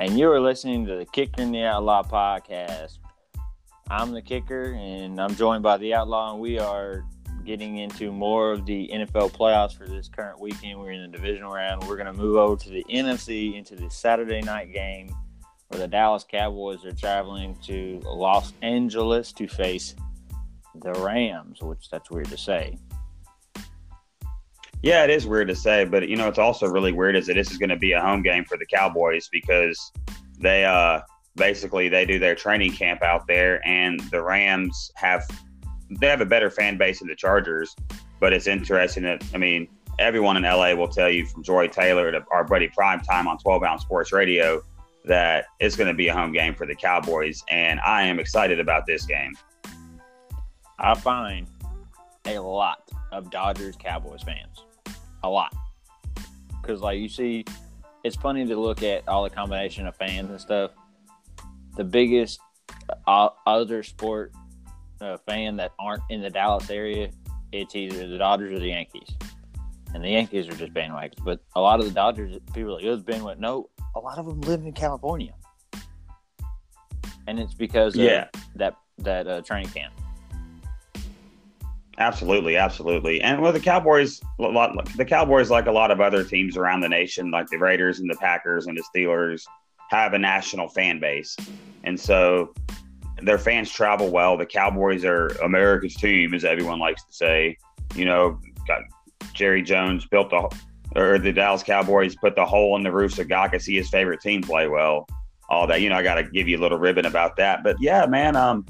and you are listening to the Kicker and the Outlaw podcast. I'm the kicker, and I'm joined by the Outlaw, and we are getting into more of the NFL playoffs for this current weekend. We're in the divisional round. We're going to move over to the NFC into the Saturday night game where the Dallas Cowboys are traveling to Los Angeles to face the Rams, which that's weird to say. Yeah, it is weird to say, but you know, it's also really weird is that this is going to be a home game for the Cowboys because they uh basically they do their training camp out there and the Rams have they have a better fan base than the Chargers, but it's interesting that I mean, everyone in LA will tell you from Joy Taylor to our buddy Prime Time on 12 ounce sports radio that it's going to be a home game for the Cowboys and I am excited about this game. I find a lot of Dodgers Cowboys fans a lot. Because like you see it's funny to look at all the combination of fans and stuff. The biggest uh, other sport uh, fan that aren't in the dallas area it's either the dodgers or the yankees. And the yankees are just bandwagons but a lot of the dodgers people are like it's bandwagon no a lot of them live in california. And it's because yeah. that that uh, training camp Absolutely, absolutely. And well, the Cowboys, lot, the Cowboys, like a lot of other teams around the nation, like the Raiders and the Packers and the Steelers, have a national fan base, and so their fans travel well. The Cowboys are America's team, as everyone likes to say. You know, got Jerry Jones built the, or the Dallas Cowboys put the hole in the roof so God could see his favorite team play well. All that, you know, I got to give you a little ribbon about that. But yeah, man, um,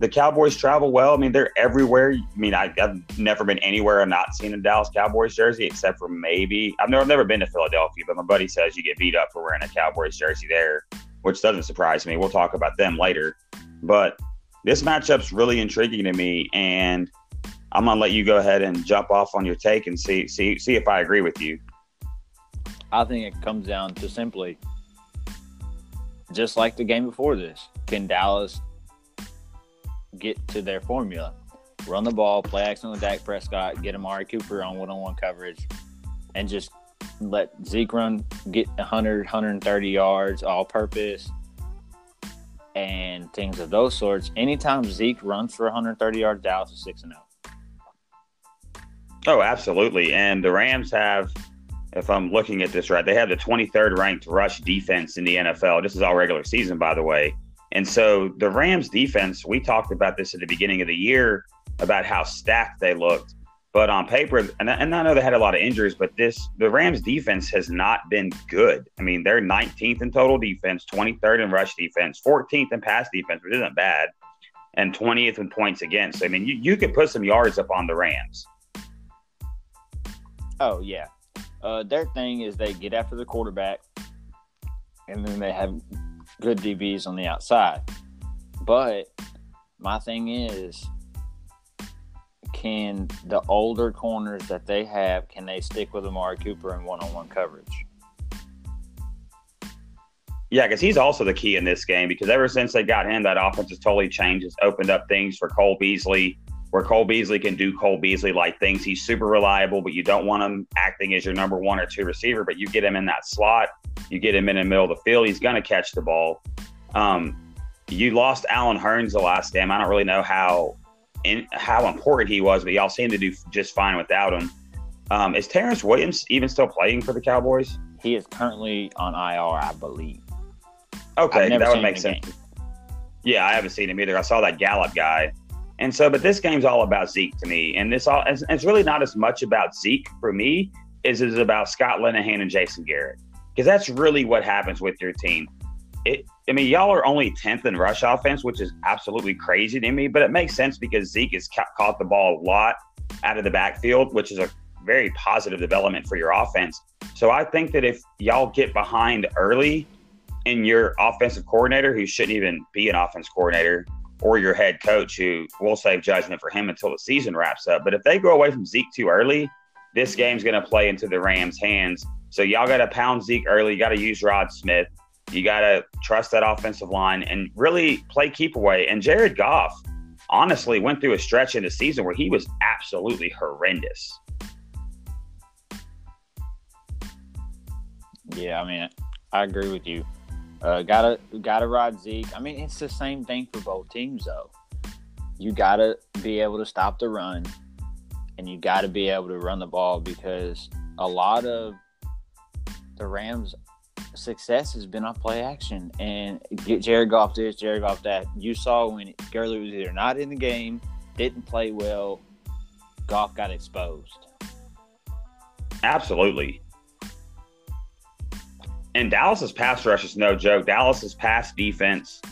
the Cowboys travel well. I mean, they're everywhere. I mean, I, have never been anywhere and not seen a Dallas Cowboys jersey except for maybe I've never, I've never been to Philadelphia, but my buddy says you get beat up for wearing a Cowboys jersey there, which doesn't surprise me. We'll talk about them later. But this matchup's really intriguing to me, and I'm gonna let you go ahead and jump off on your take and see see see if I agree with you. I think it comes down to simply just like the game before this. Can Dallas get to their formula. Run the ball, play action with Dak Prescott, get Amari Cooper on one on one coverage, and just let Zeke run, get 100, 130 yards all purpose, and things of those sorts. Anytime Zeke runs for 130 yards, Dallas is 6 and 0. Oh, absolutely. And the Rams have, if I'm looking at this right, they have the 23rd ranked rush defense in the NFL. This is all regular season, by the way. And so the Rams defense, we talked about this at the beginning of the year about how stacked they looked. But on paper, and I, and I know they had a lot of injuries, but this the Rams defense has not been good. I mean, they're 19th in total defense, 23rd in rush defense, 14th in pass defense, which isn't bad, and 20th in points against. I mean, you, you could put some yards up on the Rams. Oh yeah, uh, their thing is they get after the quarterback, and then they have good DBs on the outside. But my thing is, can the older corners that they have can they stick with Amari Cooper in one-on-one coverage? Yeah, because he's also the key in this game. Because ever since they got him, that offense has totally changed. It's opened up things for Cole Beasley, where Cole Beasley can do Cole Beasley like things. He's super reliable, but you don't want him acting as your number one or two receiver. But you get him in that slot, you get him in the middle of the field, he's going to catch the ball. Um, you lost Allen Hurns the last game. I don't really know how in, how important he was, but y'all seem to do just fine without him. Um, is Terrance Williams even still playing for the Cowboys? He is currently on IR, I believe. Okay, that would make sense. Game. Yeah, I haven't seen him either. I saw that Gallup guy. And so, but this game's all about Zeke to me. And this all, it's, it's really not as much about Zeke for me as it is about Scott Linehan and Jason Garrett because that's really what happens with your team. It, I mean, y'all are only 10th in rush offense, which is absolutely crazy to me, but it makes sense because Zeke has ca- caught the ball a lot out of the backfield, which is a very positive development for your offense. So I think that if y'all get behind early in your offensive coordinator, who shouldn't even be an offense coordinator, or your head coach, who will save judgment for him until the season wraps up. But if they go away from Zeke too early, this mm-hmm. game's going to play into the Rams' hands. So y'all got to pound Zeke early. You got to use Rod Smith. You got to trust that offensive line and really play keep away. And Jared Goff honestly went through a stretch in the season where he was absolutely horrendous. Yeah, I mean, I agree with you. Uh, gotta gotta ride Zeke. I mean, it's the same thing for both teams, though. You gotta be able to stop the run, and you gotta be able to run the ball because a lot of the Rams' success has been on play action and get Jared Goff this, Jared Goff that. You saw when Gurley was either not in the game, didn't play well, Goff got exposed. Absolutely. And Dallas's pass rush is no joke. Dallas's pass defense,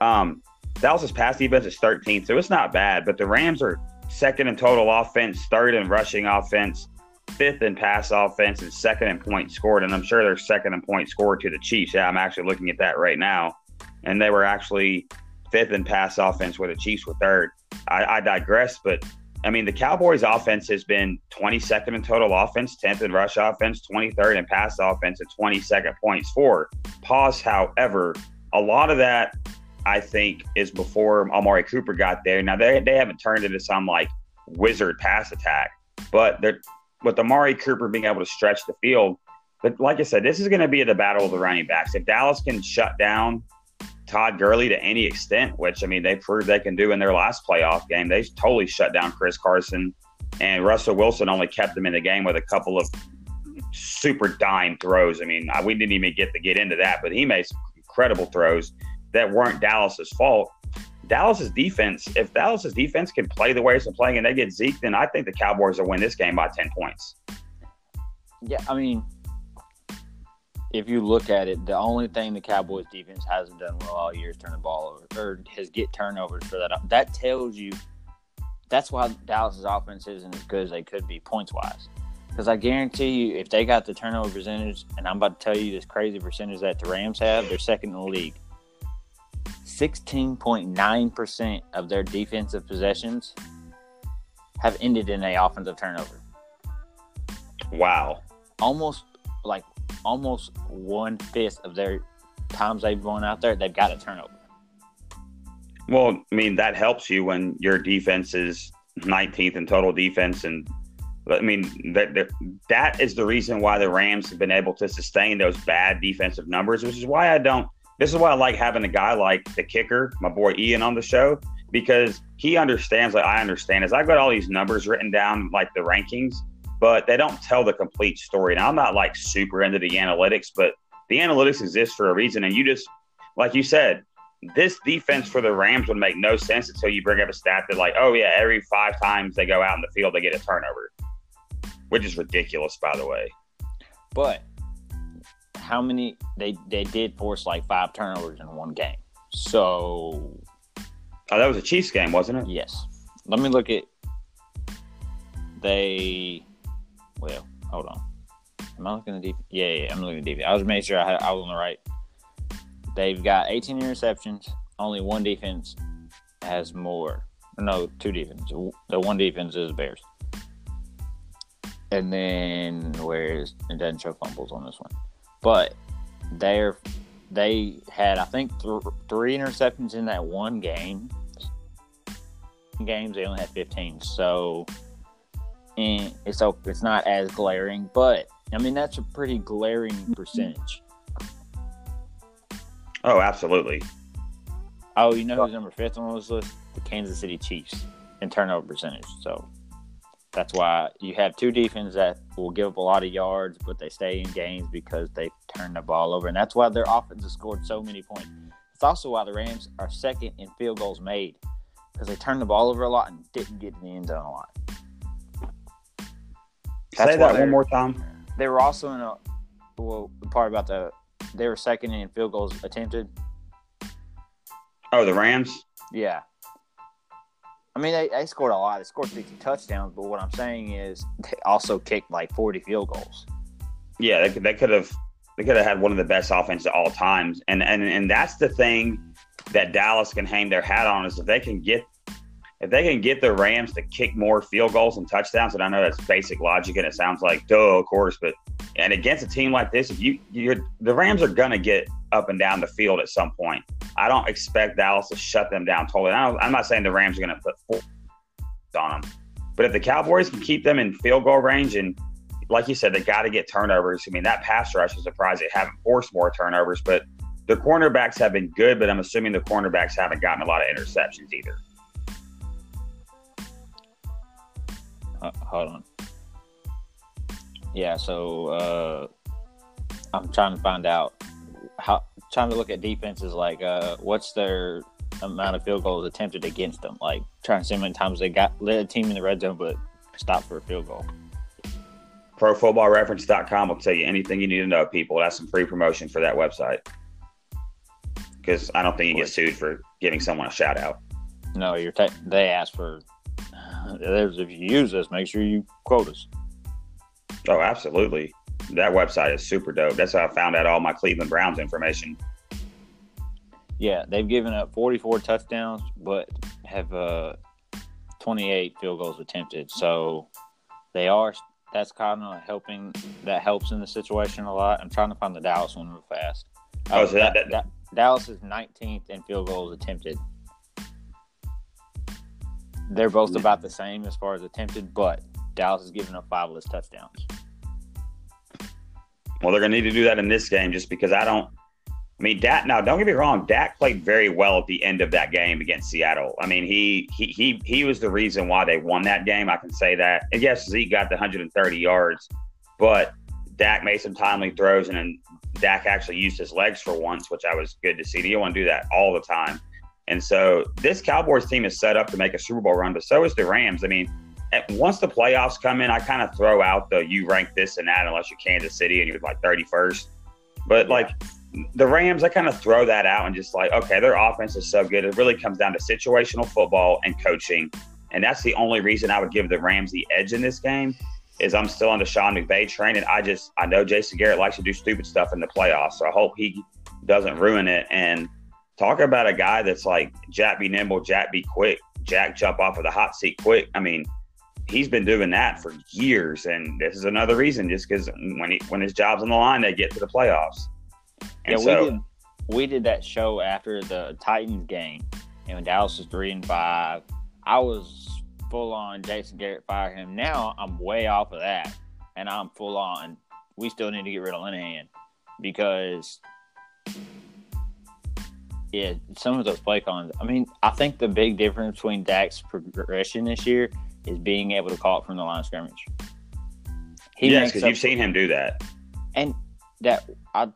um, Dallas's pass defense is 13th, so it's not bad. But the Rams are second in total offense, third in rushing offense, fifth in pass offense, and second in points scored. And I'm sure they're second in points scored to the Chiefs. Yeah, I'm actually looking at that right now. And they were actually fifth in pass offense, where the Chiefs were third. I, I digress, but I mean, the Cowboys' offense has been 22nd in total offense, 10th in rush offense, 23rd in pass offense, and 22nd points for. Pause, however, a lot of that, I think, is before Amari Cooper got there. Now, they, they haven't turned into some like wizard pass attack, but with Amari Cooper being able to stretch the field. But like I said, this is going to be the battle of the running backs. If Dallas can shut down Todd Gurley to any extent, which I mean they proved they can do in their last playoff game. They totally shut down Chris Carson, and Russell Wilson only kept them in the game with a couple of super dime throws. I mean, we didn't even get to get into that, but he made some incredible throws that weren't Dallas's fault. Dallas's defense, if Dallas's defense can play the way it's been playing and they get Zeke, then I think the Cowboys will win this game by ten points. Yeah, I mean, if you look at it, the only thing the Cowboys defense hasn't done well all year is turn the ball over or has get turnovers for that. That tells you that's why Dallas's offense isn't as good as they could be points wise. Because I guarantee you, if they got the turnover percentage, and I'm about to tell you this crazy percentage that the Rams have, they're second in the league. 16.9% of their defensive possessions have ended in a offensive turnover. Wow. Almost like almost one fifth of their times they've gone out there, they've got a turnover. Well, I mean that helps you when your defense is 19th in total defense, and I mean that that, that is the reason why the Rams have been able to sustain those bad defensive numbers, which is why I don't. This is why I like having a guy like the kicker, my boy Ian, on the show because he understands like I understand. As I've got all these numbers written down, like the rankings, but they don't tell the complete story. Now, I'm not like super into the analytics, but the analytics exist for a reason. And you just, like you said, this defense for the Rams would make no sense until you bring up a stat that, like, oh, yeah, every five times they go out in the field, they get a turnover, which is ridiculous, by the way. But how many they they did force like five turnovers in one game. So Oh, that was a Chiefs game, wasn't it? Yes. Let me look at they well, hold on. Am I looking at deep? Yeah, yeah, I'm looking at deep. I was making sure I, had, I was on the right. They've got 18 interceptions. Only one defense has more. No, two defenses. The one defense is Bears. And then where's it doesn't show fumbles on this one, but they're they had I think th- three interceptions in that one game. Games they only had 15. So and it's it's not as glaring, but I mean that's a pretty glaring mm-hmm. percentage. Oh, absolutely. Oh, you know who's number fifth on this list? The Kansas City Chiefs in turnover percentage. So that's why you have two defenses that will give up a lot of yards, but they stay in games because they turn the ball over, and that's why their offense has scored so many points. It's also why the Rams are second in field goals made because they turned the ball over a lot and didn't get in the end zone a lot. That's Say that one more time. They were also in a well the part about the they were second in field goals attempted. Oh, the Rams. Yeah. I mean, they, they scored a lot. They scored 50 touchdowns, but what I'm saying is they also kicked like 40 field goals. Yeah, they could, they could have they could have had one of the best offenses at all times, and and and that's the thing that Dallas can hang their hat on is if they can get if they can get the Rams to kick more field goals and touchdowns, and I know that's basic logic and it sounds like duh, of course, but and against a team like this, if you you're the Rams are gonna get up and down the field at some point. I don't expect Dallas to shut them down totally. I'm not saying the Rams are gonna put four on them, but if the Cowboys can keep them in field goal range and like you said, they got to get turnovers. I mean, that pass rush is surprised they haven't forced more turnovers, but the cornerbacks have been good, but I'm assuming the cornerbacks haven't gotten a lot of interceptions either. Uh, hold on. Yeah, so uh, I'm trying to find out how trying to look at defenses like uh, what's their amount of field goals attempted against them. Like trying to see how many times they got led a team in the red zone but stopped for a field goal. ProFootballReference.com will tell you anything you need to know, people. That's some free promotion for that website. Because I don't think you get sued for giving someone a shout out. No, you're te- they ask for. There's if you use this, make sure you quote us. Oh, absolutely. That website is super dope. That's how I found out all my Cleveland Browns information. Yeah, they've given up 44 touchdowns, but have uh, 28 field goals attempted. So they are. That's kind of helping. That helps in the situation a lot. I'm trying to find the Dallas one real fast. Oh, uh, so that, that, that, Dallas is 19th in field goals attempted. They're both about the same as far as attempted, but Dallas is giving up five less touchdowns. Well, they're going to need to do that in this game just because I don't. I mean, Dak. Now, don't get me wrong. Dak played very well at the end of that game against Seattle. I mean, he he he he was the reason why they won that game. I can say that. And yes, Zeke got the 130 yards, but Dak made some timely throws, and then Dak actually used his legs for once, which I was good to see. You don't want to do that all the time. And so this Cowboys team is set up to make a Super Bowl run, but so is the Rams. I mean, once the playoffs come in, I kind of throw out the you rank this and that unless you're Kansas City and you're like 31st. But like the Rams, I kind of throw that out and just like, okay, their offense is so good. It really comes down to situational football and coaching. And that's the only reason I would give the Rams the edge in this game is I'm still on the Sean McVay train. And I just, I know Jason Garrett likes to do stupid stuff in the playoffs. So I hope he doesn't ruin it. And talk about a guy that's like Jack be nimble, Jack be quick, Jack jump off of the hot seat quick. I mean, he's been doing that for years, and this is another reason. Just because when he when his job's on the line, they get to the playoffs. And yeah, so, we did we did that show after the Titans game, and when Dallas was three and five, I was full on Jason Garrett fire him. Now I'm way off of that, and I'm full on. We still need to get rid of Linehan because yeah, some of those play cons. I mean, I think the big difference between Dak's progression this year is being able to call it from the line of scrimmage. He yes, because you've seen him do that. And that I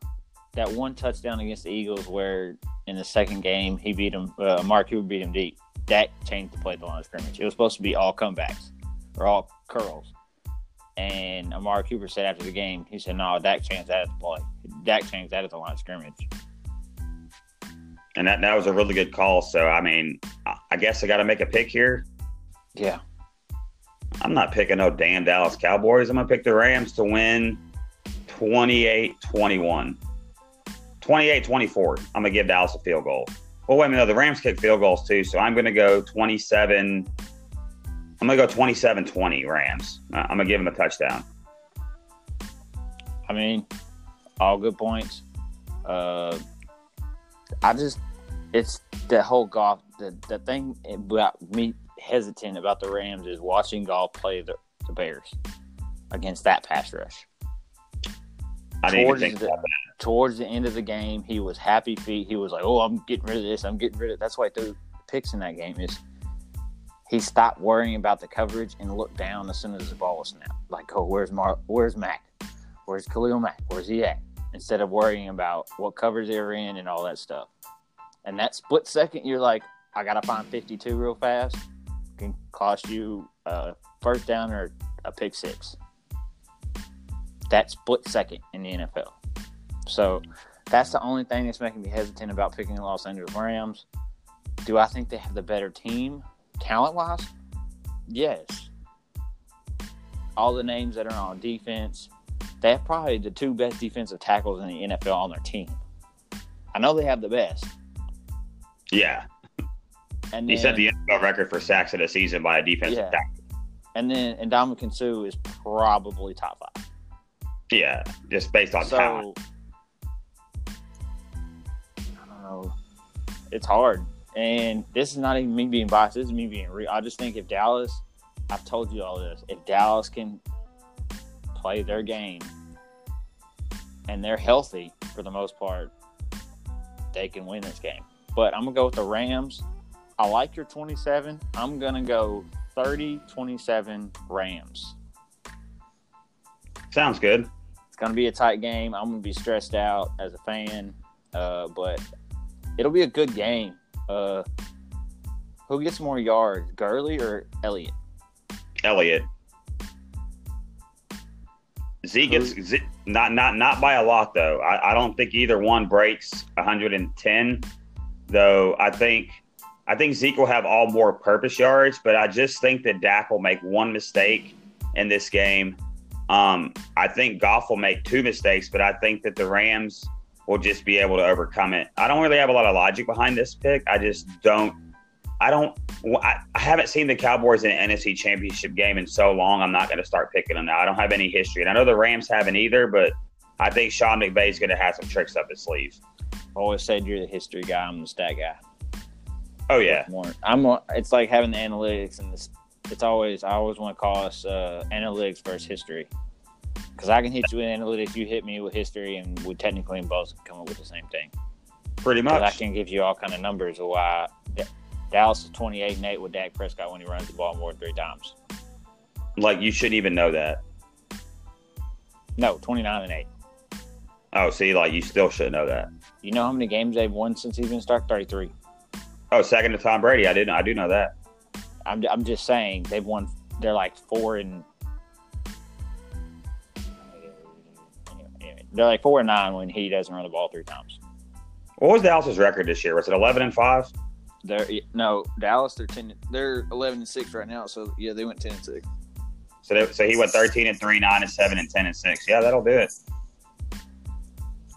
that one touchdown against the Eagles, where in the second game he beat him, uh, Amari Cooper beat him deep. Dak changed the play to the line of scrimmage. It was supposed to be all comebacks or all curls. And Amari Cooper said after the game, he said, "No, Dak changed that at the play. Dak changed that at the line of scrimmage." And that that was a really good call. So I mean, I guess I got to make a pick here. Yeah. I'm not picking no damn Dallas Cowboys. I'm to pick the Rams to win 28 21. 28 24. I'm to give Dallas a field goal. Well, wait a minute. The Rams kick field goals too. So I'm going to go 27. I'm going to go 27 20 Rams. I'm going to give them a touchdown. I mean, all good points. Uh, I just, it's the whole Goff, the, the thing about me hesitant about the Rams is watching Goff play the, the Bears against that pass rush. I didn't towards think the. Towards the end of the game, he was happy feet. He was like, "Oh, I'm getting rid of this. I'm getting rid of." It. That's why he threw picks in that game. Is he stopped worrying about the coverage and looked down as soon as the ball was snapped. Like, oh, where's Mar- Where's Mac? Where's Khalil Mack? Where's he at? Instead of worrying about what covers they're in and all that stuff. And that split second, you're like, I gotta find 52 real fast can cost you a first down or a pick six. That split second in the NFL. So that's the only thing that's making me hesitant about picking the Los Angeles Rams. Do I think they have the better team talent wise? Yes. All the names that are on defense, they have probably the two best defensive tackles in the NFL on their team. I know they have the best. Yeah. And he set the NFL record for sacks in a season by a defensive yeah. tackle. And then Ndamukong Suh is probably top five. Yeah, just based on so, talent. I don't know. It's hard. And this is not even me being biased. This is me being real. I just think if Dallas, I've told you all this, if Dallas can play their game and they're healthy for the most part, they can win this game. But I'm gonna go with the Rams. I like your 27. I'm gonna go 30 27 Rams. Sounds good. It's going to be a tight game. I'm going to be stressed out as a fan, uh, but it'll be a good game. Uh, who gets more yards, Gurley or Elliott? Elliott. Zeke gets Zeke, not not not by a lot though. I, I don't think either one breaks 110. Though I think I think Zeke will have all more purpose yards, but I just think that Dak will make one mistake in this game um, I think Goff will make two mistakes, but I think that the Rams will just be able to overcome it. I don't really have a lot of logic behind this pick. I just don't. I don't. I, haven't seen the Cowboys in an NFC Championship game in so long. I'm not going to start picking them now. I don't have any history, and I know the Rams haven't either. But I think Sean McVay is going to have some tricks up his sleeve. Always said you're the history guy. I'm the stat guy. Oh yeah. I'm. It's like having the analytics and the it's always I always want to call us uh, analytics versus history because I can hit you with analytics, you hit me with history, and we technically both come up with the same thing. Pretty much. I can give you all kind of numbers of why Dallas is twenty eight and eight with Dak Prescott when he runs the ball more than three times. Like you shouldn't even know that. No, twenty nine and eight. Oh, see, like you still should know that. You know how many games they've won since he's been started? Thirty three. Oh, second to Tom Brady. I didn't. I do know that. I'm, I'm just saying they've won. They're like four and they're like four and nine when he doesn't run the ball three times. What was Dallas's record this year? Was it eleven and five? They're no Dallas. They're ten. They're eleven and six right now. So yeah, they went ten and six. So they, so he went thirteen and three, nine and seven, and ten and six. Yeah, that'll do it.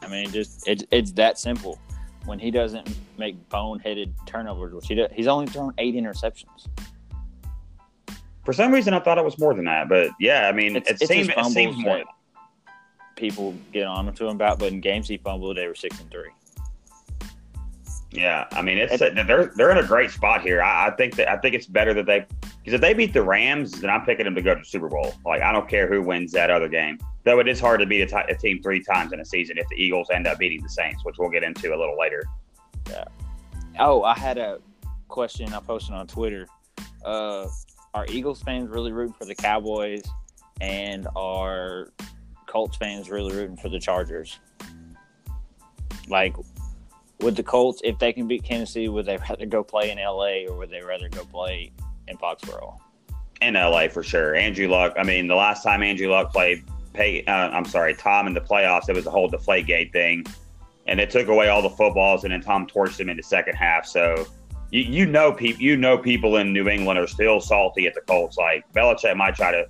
I mean, just it's it's that simple when he doesn't make boneheaded turnovers, which he does, he's only thrown eight interceptions. For some reason, I thought it was more than that, but yeah, I mean, it's, it, it's seemed, it seems more. People get on to him about, but in games he fumbled, they were six and three. Yeah, I mean, it's it, they're they're in a great spot here. I, I, think that I think it's better that they because if they beat the Rams, then I'm picking them to go to the Super Bowl. Like I don't care who wins that other game. Though it is hard to beat a, t- a team three times in a season if the Eagles end up beating the Saints, which we'll get into a little later. Yeah. Oh, I had a question I posted on Twitter. Uh, are Eagles fans really rooting for the Cowboys, and are Colts fans really rooting for the Chargers? Like, would the Colts, if they can beat Tennessee, would they rather go play in LA or would they rather go play in Foxborough? In LA for sure. Andrew Luck. I mean, the last time Andrew Luck played, uh, I'm sorry, Tom in the playoffs, it was a whole deflate Deflategate thing, and it took away all the footballs, and then Tom torched him in the second half. So you, you know people you know people in New England are still salty at the Colts. Like Belichick might try to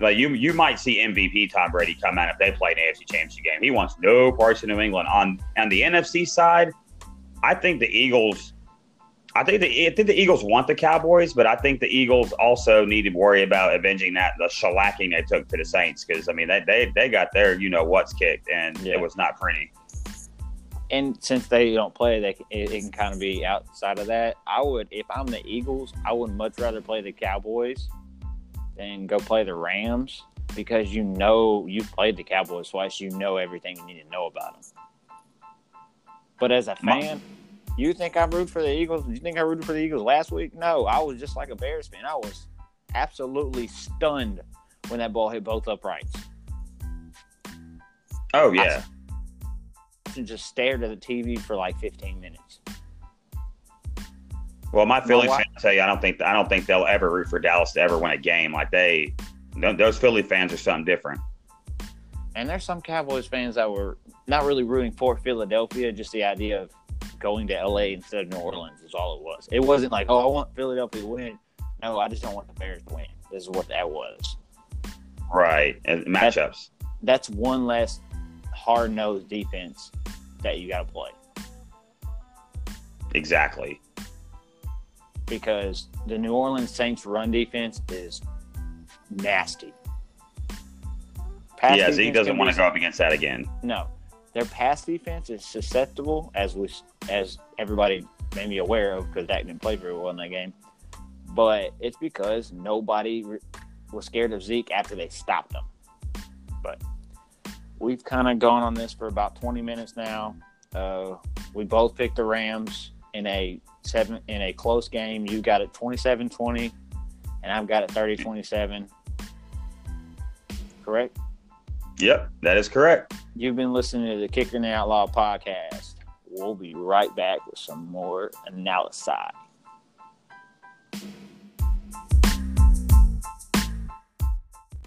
like you you might see MVP Tom Brady come out if they play an AFC Championship game. He wants no parts of New England. On on the NFC side, I think the Eagles. I think the I think the Eagles want the Cowboys, but I think the Eagles also need to worry about avenging that the shellacking they took to the Saints because I mean they, they they got their you know what's kicked and yeah. it was not pretty and since they don't play, they it, it, can kind of be outside of that. I would, if I'm the Eagles, I would much rather play the Cowboys than go play the Rams because you know you've played the Cowboys twice. You know everything you need to know about them. But as a fan, you think I rooted for the Eagles? You think I rooted for the Eagles last week? No, I was just like a Bears fan. I was absolutely stunned when that ball hit both uprights. Oh yeah. I, just stared at the TV for like 15 minutes. Well, my feelings well, tell you, I don't think I don't think they'll ever root for Dallas to ever win a game. Like they, those Philly fans are something different. And there's some Cowboys fans that were not really rooting for Philadelphia. Just the idea of going to LA instead of New Orleans is all it was. It wasn't like, oh, I want Philadelphia to win. No, I just don't want the Bears to win. This is what that was. Right, and matchups. That's, that's one less hard nosed defense that you got to play. Exactly. Because the New Orleans Saints run defense is nasty. Pass yeah, Zeke doesn't want to go up against that again. No, their pass defense is susceptible, as we as everybody may be aware of, because Dak didn't play very well in that game. But it's because nobody was scared of Zeke after they stopped him. But we've kind of gone on this for about 20 minutes now. Uh, We both picked the Rams in a seven in a close game. You got it 27-20, and I've got it 30-27. Correct? Yep, that is correct. You've been listening to the Kicker and the Outlaw podcast. We'll be right back with some more analysis.